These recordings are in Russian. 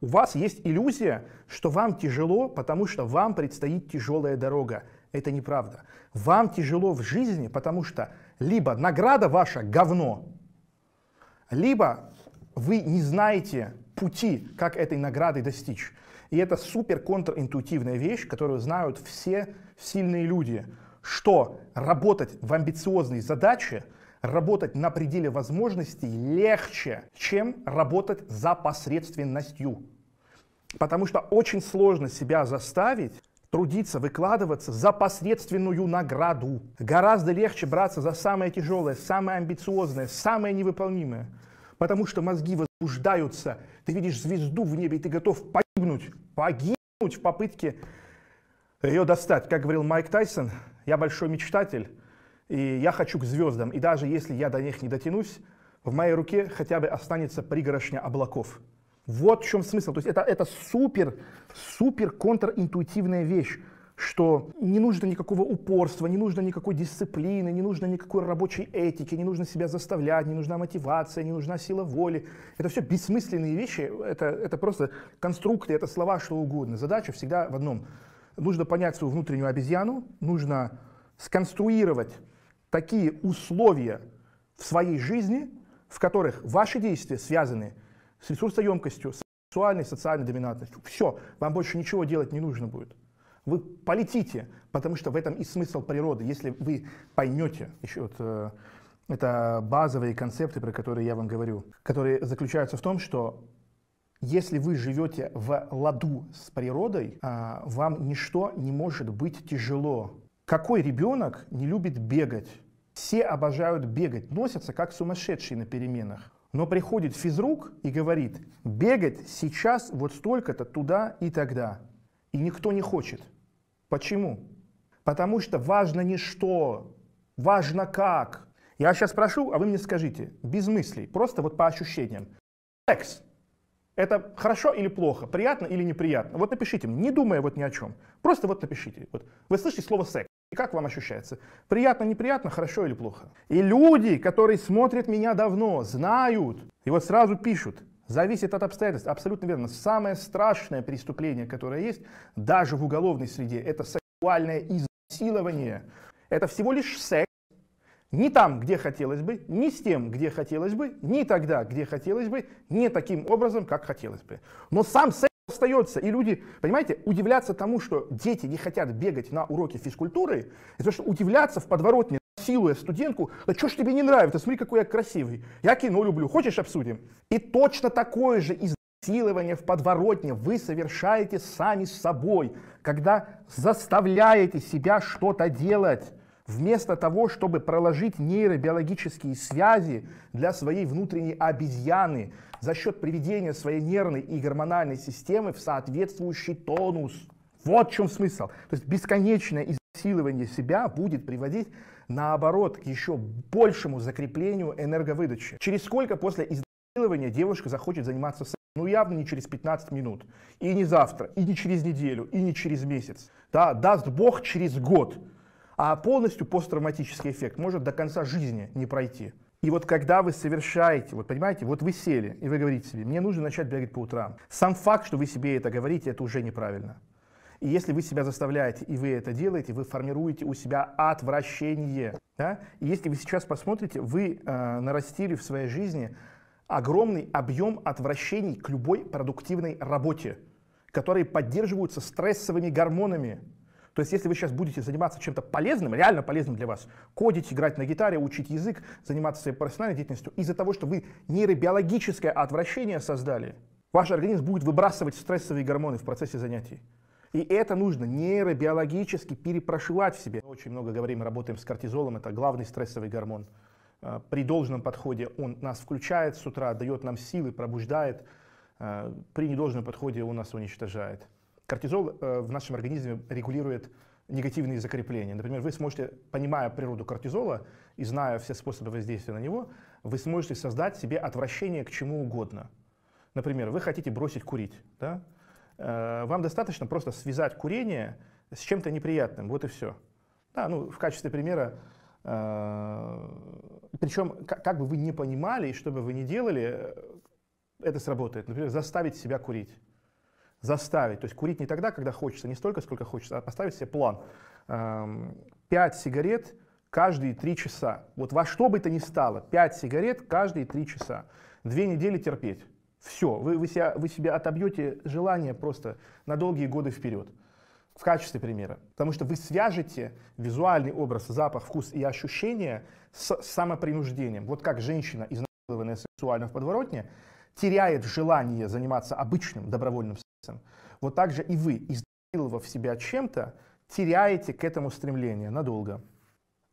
У вас есть иллюзия, что вам тяжело, потому что вам предстоит тяжелая дорога. Это неправда. Вам тяжело в жизни, потому что либо награда ваша говно, либо вы не знаете пути, как этой награды достичь. И это супер контринтуитивная вещь, которую знают все сильные люди, что работать в амбициозной задаче, работать на пределе возможностей легче, чем работать за посредственностью. Потому что очень сложно себя заставить трудиться, выкладываться за посредственную награду. Гораздо легче браться за самое тяжелое, самое амбициозное, самое невыполнимое. Потому что мозги возбуждаются, ты видишь звезду в небе, и ты готов погибнуть, погибнуть в попытке ее достать. Как говорил Майк Тайсон, я большой мечтатель, и я хочу к звездам. И даже если я до них не дотянусь, в моей руке хотя бы останется пригорошня облаков. Вот в чем смысл. То есть это, это супер, супер контринтуитивная вещь что не нужно никакого упорства, не нужно никакой дисциплины, не нужно никакой рабочей этики, не нужно себя заставлять, не нужна мотивация, не нужна сила воли. Это все бессмысленные вещи, это, это просто конструкты, это слова, что угодно. Задача всегда в одном. Нужно понять свою внутреннюю обезьяну, нужно сконструировать такие условия в своей жизни, в которых ваши действия связаны с ресурсоемкостью, с сексуальной, социальной доминантностью. Все, вам больше ничего делать не нужно будет. Вы полетите, потому что в этом и смысл природы. Если вы поймете, еще вот, э, это базовые концепты, про которые я вам говорю, которые заключаются в том, что если вы живете в ладу с природой, э, вам ничто не может быть тяжело. Какой ребенок не любит бегать? Все обожают бегать, носятся как сумасшедшие на переменах. Но приходит физрук и говорит, бегать сейчас вот столько-то туда и тогда. И никто не хочет. Почему? Потому что важно не что, важно как. Я сейчас прошу, а вы мне скажите, без мыслей, просто вот по ощущениям. Секс. Это хорошо или плохо, приятно или неприятно? Вот напишите мне, не думая вот ни о чем. Просто вот напишите. Вот. Вы слышите слово секс. И как вам ощущается? Приятно, неприятно, хорошо или плохо? И люди, которые смотрят меня давно, знают, и вот сразу пишут, Зависит от обстоятельств. Абсолютно верно. Самое страшное преступление, которое есть, даже в уголовной среде, это сексуальное изнасилование. Это всего лишь секс. Не там, где хотелось бы, не с тем, где хотелось бы, не тогда, где хотелось бы, не таким образом, как хотелось бы. Но сам секс остается. И люди, понимаете, удивляться тому, что дети не хотят бегать на уроки физкультуры, это что удивляться в подворотне насилуя студентку, да что ж тебе не нравится, смотри, какой я красивый, я кино люблю, хочешь обсудим? И точно такое же изнасилование в подворотне вы совершаете сами с собой, когда заставляете себя что-то делать, вместо того, чтобы проложить нейробиологические связи для своей внутренней обезьяны за счет приведения своей нервной и гормональной системы в соответствующий тонус. Вот в чем смысл. То есть бесконечное изнасилование себя будет приводить наоборот, к еще большему закреплению энерговыдачи. Через сколько после изнасилования девушка захочет заниматься сексом? Ну, явно не через 15 минут, и не завтра, и не через неделю, и не через месяц. Да, даст Бог через год. А полностью посттравматический эффект может до конца жизни не пройти. И вот когда вы совершаете, вот понимаете, вот вы сели, и вы говорите себе, мне нужно начать бегать по утрам. Сам факт, что вы себе это говорите, это уже неправильно. И если вы себя заставляете, и вы это делаете, вы формируете у себя отвращение. Да? И если вы сейчас посмотрите, вы э, нарастили в своей жизни огромный объем отвращений к любой продуктивной работе, которые поддерживаются стрессовыми гормонами. То есть, если вы сейчас будете заниматься чем-то полезным, реально полезным для вас, кодить, играть на гитаре, учить язык, заниматься своей профессиональной деятельностью, из-за того, что вы нейробиологическое отвращение создали, ваш организм будет выбрасывать стрессовые гормоны в процессе занятий. И это нужно нейробиологически перепрошивать в себе. Очень много говорим, работаем с кортизолом, это главный стрессовый гормон. А, при должном подходе он нас включает с утра, дает нам силы, пробуждает. А, при недолжном подходе он нас уничтожает. Кортизол э, в нашем организме регулирует негативные закрепления. Например, вы сможете, понимая природу кортизола и зная все способы воздействия на него, вы сможете создать себе отвращение к чему угодно. Например, вы хотите бросить курить. Да? Э, вам достаточно просто связать курение с чем-то неприятным, вот и все. Да, ну, в качестве примера, э, причем, как, бы вы не понимали и что бы вы ни делали, это сработает. Например, заставить себя курить. Заставить. То есть курить не тогда, когда хочется, не столько, сколько хочется, а поставить себе план. Пять сигарет каждые три часа. Вот во что бы то ни стало, пять сигарет каждые три часа. Две недели терпеть. Все, вы, вы, себя, вы себе отобьете желание просто на долгие годы вперед. В качестве примера. Потому что вы свяжете визуальный образ, запах, вкус и ощущения с самопринуждением. Вот как женщина, изнасилованная сексуально в подворотне, теряет желание заниматься обычным добровольным сексом. Вот так же и вы, изнасиловав себя чем-то, теряете к этому стремление надолго.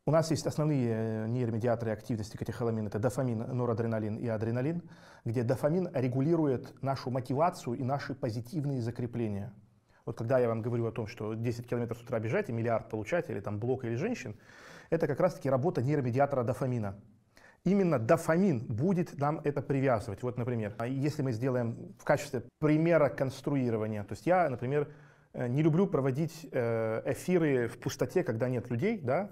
У нас есть основные э, нейромедиаторы активности катехоламин. Это дофамин, норадреналин и адреналин, где дофамин регулирует нашу мотивацию и наши позитивные закрепления. Вот когда я вам говорю о том, что 10 километров с утра бежать и миллиард получать, или там блок или женщин, это как раз-таки работа нейромедиатора дофамина. Именно дофамин будет нам это привязывать. Вот, например, если мы сделаем в качестве примера конструирования, то есть я, например, э, не люблю проводить э, эфиры в пустоте, когда нет людей, да,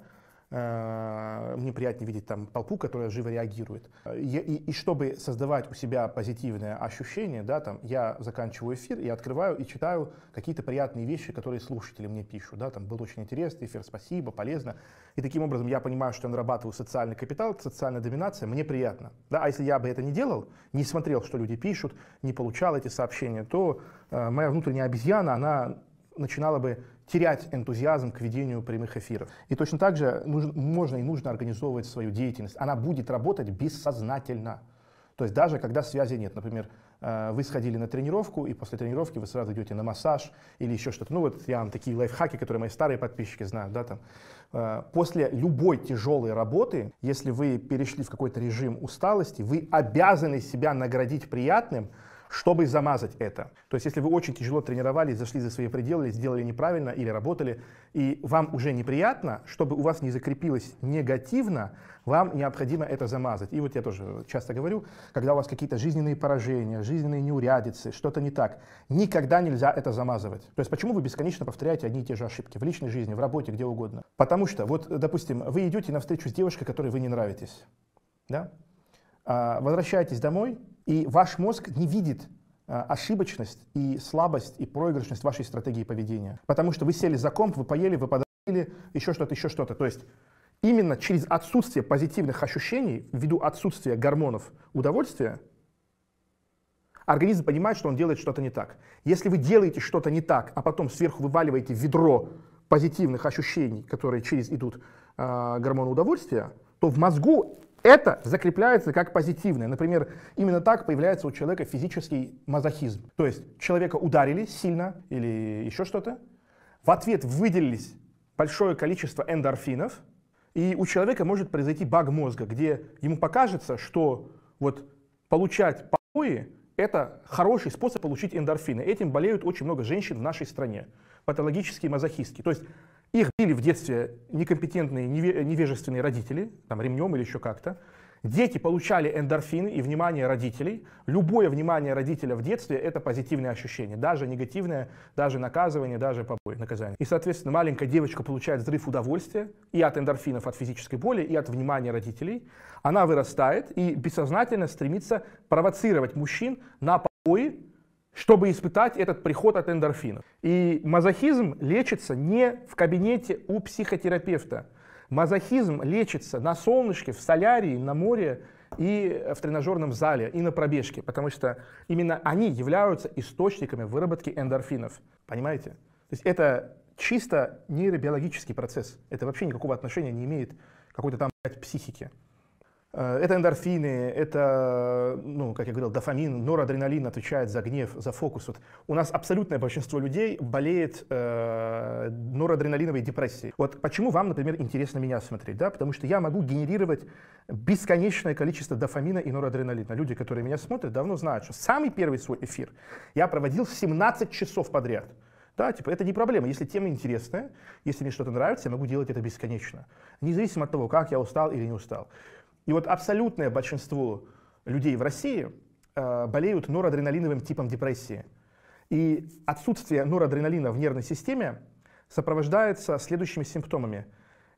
мне приятнее видеть там толпу, которая живо реагирует. И, и, и чтобы создавать у себя позитивное ощущение, да, там, я заканчиваю эфир и открываю и читаю какие-то приятные вещи, которые слушатели мне пишут. Да, там, был очень интересный эфир, спасибо, полезно. И таким образом я понимаю, что я нарабатываю социальный капитал, социальная доминация, мне приятно. Да, а если я бы это не делал, не смотрел, что люди пишут, не получал эти сообщения, то э, моя внутренняя обезьяна, она начинала бы терять энтузиазм к ведению прямых эфиров. И точно так же нужно, можно и нужно организовывать свою деятельность. Она будет работать бессознательно. То есть даже когда связи нет. Например, э, вы сходили на тренировку, и после тренировки вы сразу идете на массаж или еще что-то. Ну вот я вам такие лайфхаки, которые мои старые подписчики знают, да, там. Э, после любой тяжелой работы, если вы перешли в какой-то режим усталости, вы обязаны себя наградить приятным, чтобы замазать это. То есть, если вы очень тяжело тренировались, зашли за свои пределы, сделали неправильно или работали, и вам уже неприятно, чтобы у вас не закрепилось негативно, вам необходимо это замазать. И вот я тоже часто говорю, когда у вас какие-то жизненные поражения, жизненные неурядицы, что-то не так, никогда нельзя это замазывать. То есть почему вы бесконечно повторяете одни и те же ошибки в личной жизни, в работе, где угодно? Потому что, вот, допустим, вы идете на встречу с девушкой, которой вы не нравитесь, да? А, возвращаетесь домой, и ваш мозг не видит а, ошибочность и слабость и проигрышность вашей стратегии поведения. Потому что вы сели за комп, вы поели, вы подарили, еще что-то, еще что-то. То есть именно через отсутствие позитивных ощущений, ввиду отсутствия гормонов удовольствия, организм понимает, что он делает что-то не так. Если вы делаете что-то не так, а потом сверху вываливаете ведро позитивных ощущений, которые через идут э, гормоны удовольствия, то в мозгу это закрепляется как позитивное. Например, именно так появляется у человека физический мазохизм. То есть человека ударили сильно или еще что-то, в ответ выделились большое количество эндорфинов, и у человека может произойти баг мозга, где ему покажется, что вот получать побои – это хороший способ получить эндорфины. Этим болеют очень много женщин в нашей стране, патологические мазохистки. То есть их били в детстве некомпетентные, невежественные родители, там ремнем или еще как-то. Дети получали эндорфины и внимание родителей. Любое внимание родителя в детстве – это позитивное ощущение. Даже негативное, даже наказывание, даже побои, наказание. И, соответственно, маленькая девочка получает взрыв удовольствия и от эндорфинов, от физической боли, и от внимания родителей. Она вырастает и бессознательно стремится провоцировать мужчин на побои, чтобы испытать этот приход от эндорфинов. И мазохизм лечится не в кабинете у психотерапевта. Мазохизм лечится на солнышке, в солярии, на море и в тренажерном зале, и на пробежке, потому что именно они являются источниками выработки эндорфинов. Понимаете? То есть это чисто нейробиологический процесс. Это вообще никакого отношения не имеет к какой-то там психике. Э, это эндорфины, это, ну, как я говорил, дофамин, норадреналин отвечает за гнев, за фокус. Вот у нас абсолютное большинство людей болеет э, норадреналиновой депрессией. Вот почему вам, например, интересно меня смотреть, да? Потому что я могу генерировать бесконечное количество дофамина и норадреналина. Люди, которые меня смотрят, давно знают, что самый первый свой эфир я проводил 17 часов подряд. Да, типа, это не проблема. Если тема интересная, если мне что-то нравится, я могу делать это бесконечно. Независимо от того, как я устал или не устал. И вот абсолютное большинство людей в России э, болеют норадреналиновым типом депрессии. И отсутствие норадреналина в нервной системе сопровождается следующими симптомами.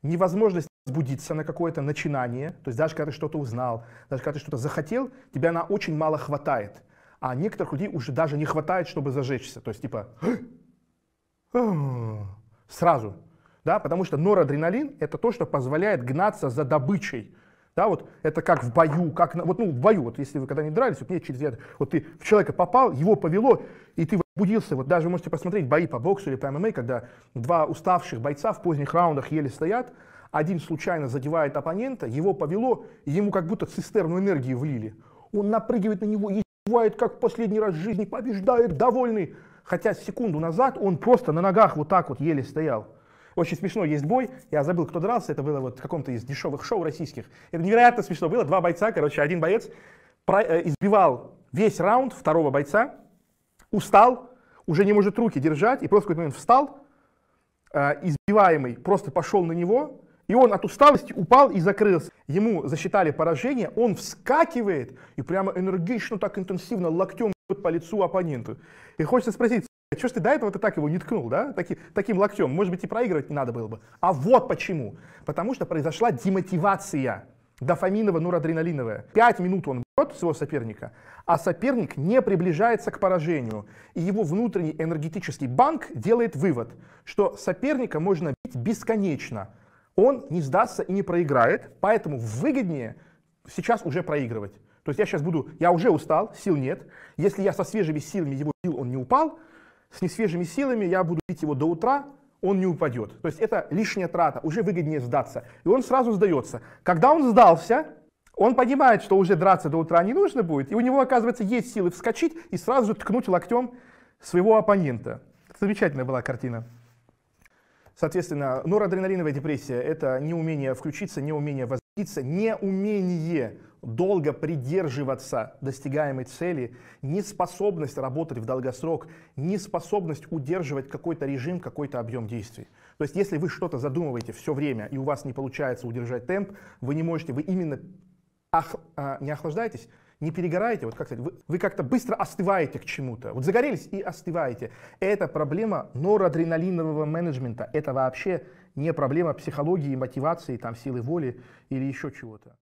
Невозможность сбудиться на какое-то начинание, то есть даже когда ты что-то узнал, даже когда ты что-то захотел, тебя на очень мало хватает. А некоторых людей уже даже не хватает, чтобы зажечься. То есть типа сразу. Да, потому что норадреналин это то, что позволяет гнаться за добычей. Да, вот это как в бою, как на, вот ну в бою, вот если вы когда-нибудь дрались, вот мне через это, вот ты в человека попал, его повело, и ты будился, вот даже можете посмотреть бои по боксу или по ММА, когда два уставших бойца в поздних раундах еле стоят, один случайно задевает оппонента, его повело, и ему как будто цистерну энергии влили. Он напрыгивает на него, и бывает как в последний раз в жизни, побеждает, довольный. Хотя секунду назад он просто на ногах вот так вот еле стоял. Очень смешно, есть бой, я забыл, кто дрался, это было вот в каком-то из дешевых шоу российских. Это невероятно смешно было, два бойца, короче, один боец э, избивал весь раунд второго бойца, устал, уже не может руки держать, и просто в какой-то момент встал, э, избиваемый просто пошел на него, и он от усталости упал и закрылся. Ему засчитали поражение, он вскакивает и прямо энергично, так интенсивно локтем по лицу оппоненту. И хочется спросить, что ж ты до этого ты так его не ткнул, да, Таки, таким локтем? Может быть, и проигрывать не надо было бы. А вот почему. Потому что произошла демотивация дофаминово-норадреналиновая. Пять минут он бьет своего соперника, а соперник не приближается к поражению. И его внутренний энергетический банк делает вывод, что соперника можно бить бесконечно. Он не сдастся и не проиграет, поэтому выгоднее сейчас уже проигрывать. То есть я сейчас буду, я уже устал, сил нет. Если я со свежими силами его бил, он не упал, с несвежими силами я буду бить его до утра, он не упадет. То есть это лишняя трата, уже выгоднее сдаться. И он сразу сдается. Когда он сдался, он понимает, что уже драться до утра не нужно будет, и у него, оказывается, есть силы вскочить и сразу же ткнуть локтем своего оппонента. Замечательная была картина. Соответственно, норадреналиновая депрессия – это неумение включиться, неумение возбудиться, неумение долго придерживаться достигаемой цели, неспособность работать в долгосрок, неспособность удерживать какой-то режим, какой-то объем действий. То есть если вы что-то задумываете все время, и у вас не получается удержать темп, вы не можете, вы именно ох, а, не охлаждаетесь, не перегораете, вот как сказать, вы, вы как-то быстро остываете к чему-то. Вот загорелись и остываете. Это проблема норадреналинового менеджмента. Это вообще не проблема психологии, мотивации, там, силы воли или еще чего-то.